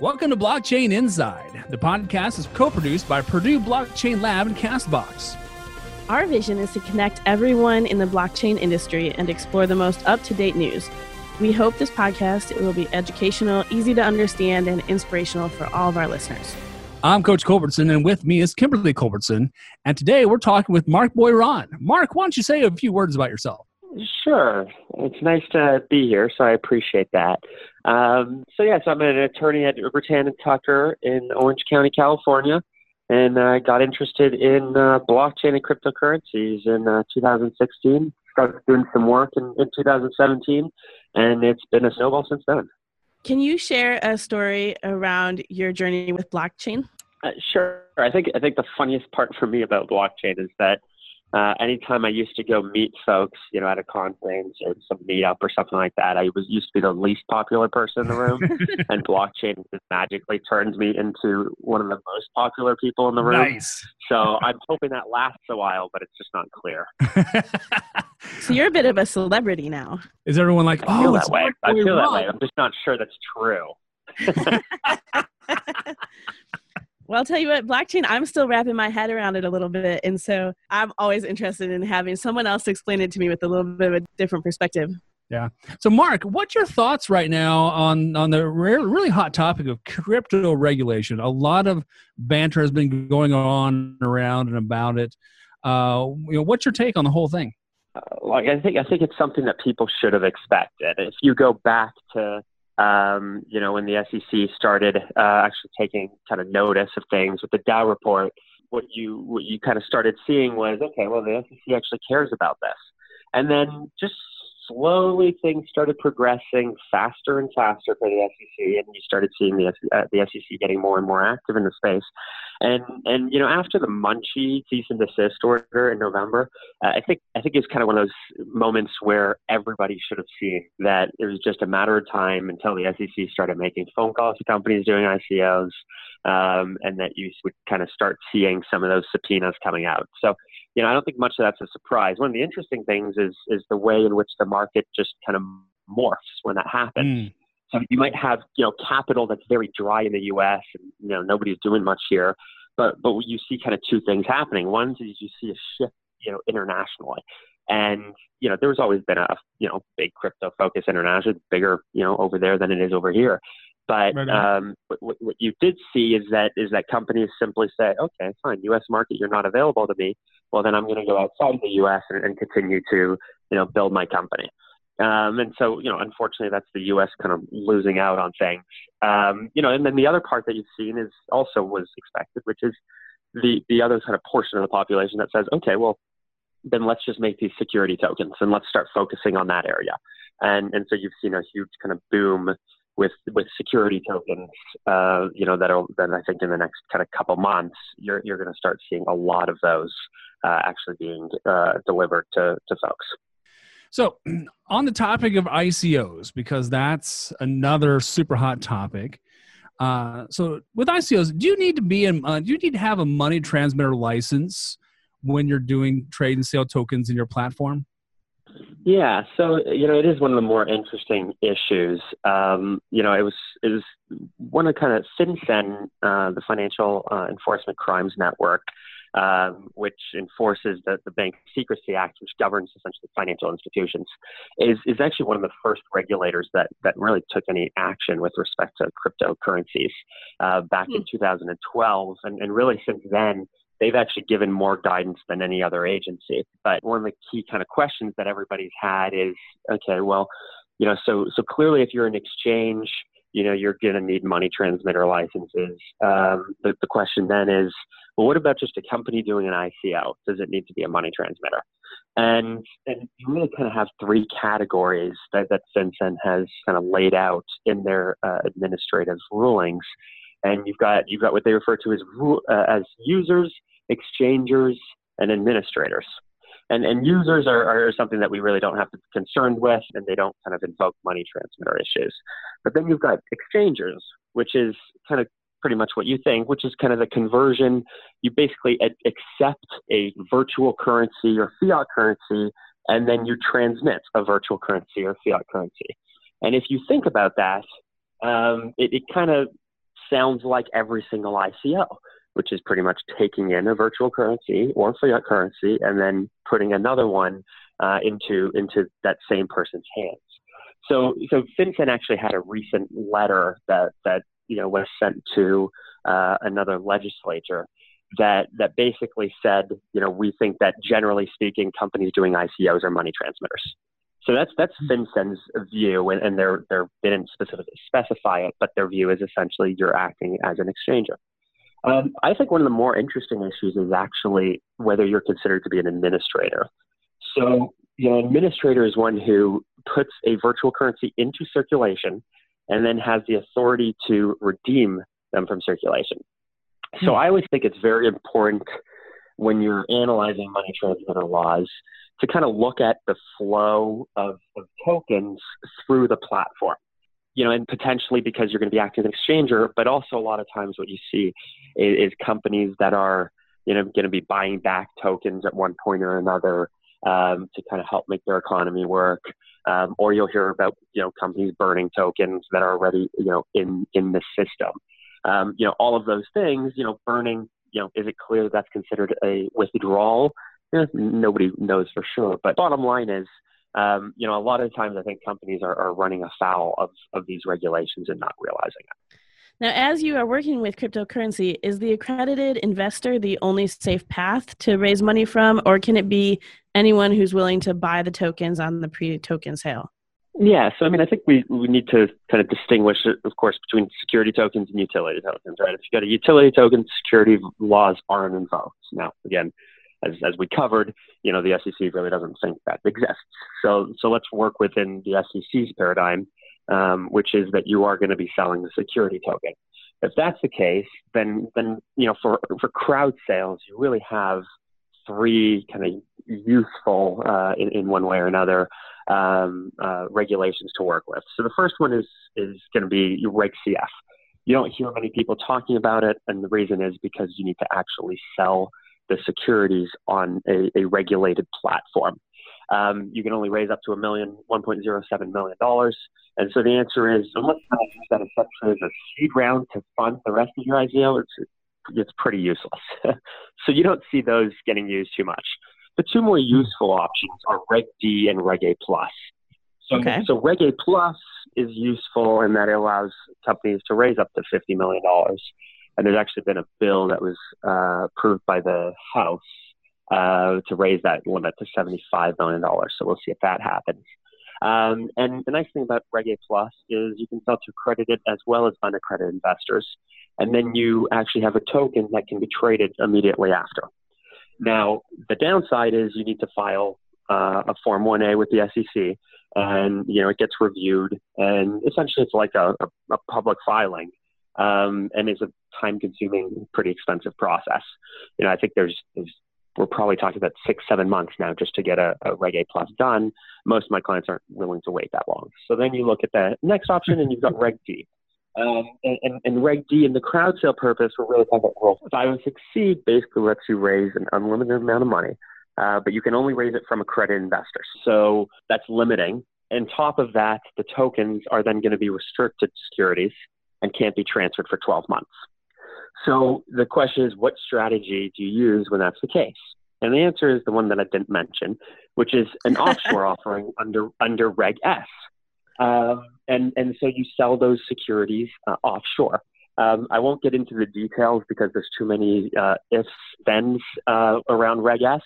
Welcome to Blockchain Inside. The podcast is co produced by Purdue Blockchain Lab and Castbox. Our vision is to connect everyone in the blockchain industry and explore the most up to date news. We hope this podcast will be educational, easy to understand, and inspirational for all of our listeners. I'm Coach Culbertson, and with me is Kimberly Culbertson. And today we're talking with Mark Boiron. Mark, why don't you say a few words about yourself? Sure. It's nice to be here, so I appreciate that. Um, so, yes, I'm an attorney at Rutan and Tucker in Orange County, California, and I uh, got interested in uh, blockchain and cryptocurrencies in uh, 2016. Started doing some work in, in 2017, and it's been a snowball since then. Can you share a story around your journey with blockchain? Uh, sure. I think I think the funniest part for me about blockchain is that uh, anytime I used to go meet folks, you know, at a conference or some meetup or something like that, I was used to be the least popular person in the room, and blockchain just magically turns me into one of the most popular people in the room. Nice. So I'm hoping that lasts a while, but it's just not clear. so you're a bit of a celebrity now. Is everyone like, I oh, that way? I feel that way. I'm just not sure that's true. Well, I'll tell you what, blockchain, I'm still wrapping my head around it a little bit. And so I'm always interested in having someone else explain it to me with a little bit of a different perspective. Yeah. So, Mark, what's your thoughts right now on on the really hot topic of crypto regulation? A lot of banter has been going on around and about it. Uh, you know, what's your take on the whole thing? Uh, like, I think I think it's something that people should have expected. If you go back to um, you know, when the SEC started uh, actually taking kind of notice of things with the DAO report, what you what you kind of started seeing was okay, well, the SEC actually cares about this, and then just slowly things started progressing faster and faster for the SEC, and you started seeing the uh, the SEC getting more and more active in the space. And and you know after the Munchee cease and desist order in November, uh, I think I think it's kind of one of those moments where everybody should have seen that it was just a matter of time until the SEC started making phone calls to companies doing ICOs, um, and that you would kind of start seeing some of those subpoenas coming out. So you know, I don't think much of that's a surprise. One of the interesting things is is the way in which the market just kind of morphs when that happens. Mm. So you might have you know capital that's very dry in the U.S. and you know nobody's doing much here, but but you see kind of two things happening. One is you see a shift you know internationally, and you know there's always been a you know big crypto focus internationally, bigger you know over there than it is over here. But right um, what, what, you did see is that is that companies simply say, okay, fine, U.S. market, you're not available to me. Well, then I'm going to go outside the U.S. And, and, continue to you know build my company. Um, and so you know, unfortunately, that's the U.S. kind of losing out on things. Um, you know, and then the other part that you've seen is also was expected, which is the the other kind of portion of the population that says, okay, well, then let's just make these security tokens and let's start focusing on that area. And and so you've seen a huge kind of boom with with security tokens, uh, you know, that'll then I think in the next kind of couple months, you're you're going to start seeing a lot of those uh, actually being uh, delivered to to folks. So, on the topic of ICOs, because that's another super hot topic. Uh, so, with ICOs, do you need to be in? Uh, do you need to have a money transmitter license when you're doing trade and sale tokens in your platform? Yeah, so you know, it is one of the more interesting issues. Um, you know, it was it was one of kind of FinCEN, uh, the Financial uh, Enforcement Crimes Network, um, which enforces the, the Bank Secrecy Act, which governs essentially financial institutions, is is actually one of the first regulators that that really took any action with respect to cryptocurrencies uh, back mm. in 2012, and, and really since then they've actually given more guidance than any other agency. But one of the key kind of questions that everybody's had is, okay, well, you know, so so clearly, if you're an exchange, you know, you're going to need money transmitter licenses. Um, the, the question then is, well, what about just a company doing an ICO? Does it need to be a money transmitter? And and you really kind of have three categories that that FinCEN has kind of laid out in their uh, administrative rulings. And you've got you've got what they refer to as uh, as users, exchangers, and administrators. And, and users are, are something that we really don't have to be concerned with, and they don't kind of invoke money transmitter issues. But then you've got exchangers, which is kind of pretty much what you think, which is kind of the conversion. You basically ad- accept a virtual currency or fiat currency, and then you transmit a virtual currency or fiat currency. And if you think about that, um, it, it kind of sounds like every single ICO, which is pretty much taking in a virtual currency or fiat currency and then putting another one uh, into into that same person's hands. So, so FinCEN actually had a recent letter that that you know was sent to uh, another legislature that that basically said, you know, we think that generally speaking, companies doing ICOs are money transmitters. So that's that's FinCEN's view, and, and they're they're they didn't specifically specify it, but their view is essentially you're acting as an exchanger. Um, I think one of the more interesting issues is actually whether you're considered to be an administrator. So, you know, an administrator is one who puts a virtual currency into circulation and then has the authority to redeem them from circulation. So hmm. I always think it's very important when you're analyzing money transmitter laws to kind of look at the flow of, of tokens through the platform. You know, and potentially because you're going to be acting as an exchanger, but also a lot of times what you see is, is companies that are, you know, going to be buying back tokens at one point or another um, to kind of help make their economy work. Um, or you'll hear about you know companies burning tokens that are already you know in in the system. Um, you know all of those things. You know burning. You know is it clear that that's considered a withdrawal? Eh, nobody knows for sure. But bottom line is. Um, you know, a lot of times I think companies are, are running afoul of, of these regulations and not realizing it. Now, as you are working with cryptocurrency, is the accredited investor the only safe path to raise money from, or can it be anyone who's willing to buy the tokens on the pre-token sale? Yeah, so I mean, I think we, we need to kind of distinguish, of course, between security tokens and utility tokens, right? If you've got a utility token, security laws aren't invoked. Now, again, as, as we covered, you know, the SEC really doesn't think that exists. So, so let's work within the SEC's paradigm, um, which is that you are going to be selling the security token. If that's the case, then, then you know, for, for crowd sales, you really have three kind of useful uh, in, in one way or another um, uh, regulations to work with. So the first one is is going to be Reg CF. You don't hear many people talking about it, and the reason is because you need to actually sell the securities on a, a regulated platform. Um, you can only raise up to a million, $1.07 million. And so the answer is, unless you use that essentially as a seed round to fund the rest of your ICO, it's, it's pretty useless. so you don't see those getting used too much. The two more useful options are Reg D and Reg A plus. So, okay. so Reg A plus is useful in that it allows companies to raise up to $50 million. And there's actually been a bill that was uh, approved by the House uh, to raise that limit to $75 million. So we'll see if that happens. Um, and the nice thing about Reg A Plus is you can sell to accredited as well as unaccredited investors. And then you actually have a token that can be traded immediately after. Now, the downside is you need to file uh, a Form 1A with the SEC, and you know it gets reviewed, and essentially it's like a, a, a public filing, um, and it's a time-consuming, pretty expensive process. You know, I think there's, there's we're probably talking about six, seven months now just to get a, a Reg A plus done. Most of my clients aren't willing to wait that long. So then you look at the next option and you've got Reg D. Um, and, and, and, Reg D and the crowd sale purpose, we're really talking about Rule 506C basically lets you raise an unlimited amount of money, uh, but you can only raise it from accredited investors. So that's limiting. And top of that, the tokens are then going to be restricted securities and can't be transferred for 12 months. So the question is, what strategy do you use when that's the case? And the answer is the one that I didn't mention, which is an offshore offering under under Reg S. Um, and and so you sell those securities uh, offshore. Um, I won't get into the details because there's too many uh, ifs, thens uh, around Reg S.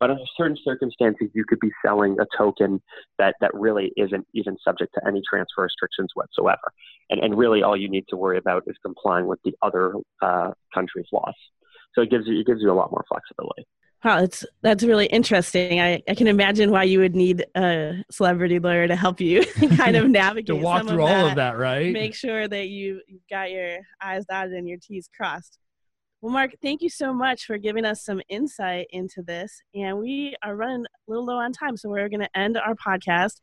But under certain circumstances, you could be selling a token that, that really isn't even subject to any transfer restrictions whatsoever. And, and really, all you need to worry about is complying with the other uh, country's laws. So it gives you it gives you a lot more flexibility. Wow, that's that's really interesting. I, I can imagine why you would need a celebrity lawyer to help you kind of navigate to walk through of all of that, right? Make sure that you you got your I's dotted and your T's crossed. Well, Mark, thank you so much for giving us some insight into this. And we are running a little low on time, so we're going to end our podcast.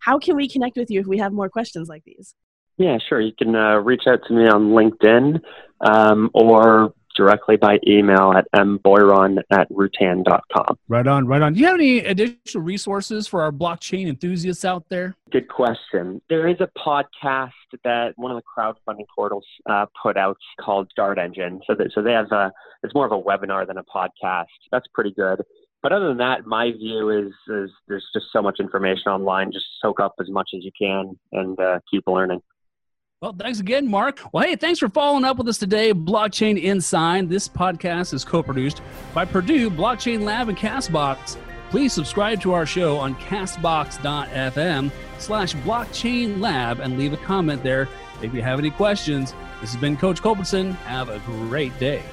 How can we connect with you if we have more questions like these? Yeah, sure. You can uh, reach out to me on LinkedIn um, or directly by email at mboiron at rutan.com. Right on, right on. Do you have any additional resources for our blockchain enthusiasts out there? Good question. There is a podcast that one of the crowdfunding portals uh, put out called Dart Engine. So, that, so they have a, it's more of a webinar than a podcast. That's pretty good. But other than that, my view is, is there's just so much information online. Just soak up as much as you can and uh, keep learning. Well, thanks again, Mark. Well, hey, thanks for following up with us today, Blockchain Inside. This podcast is co produced by Purdue Blockchain Lab and Castbox. Please subscribe to our show on castbox.fm slash blockchain lab and leave a comment there if you have any questions. This has been Coach Culbertson. Have a great day.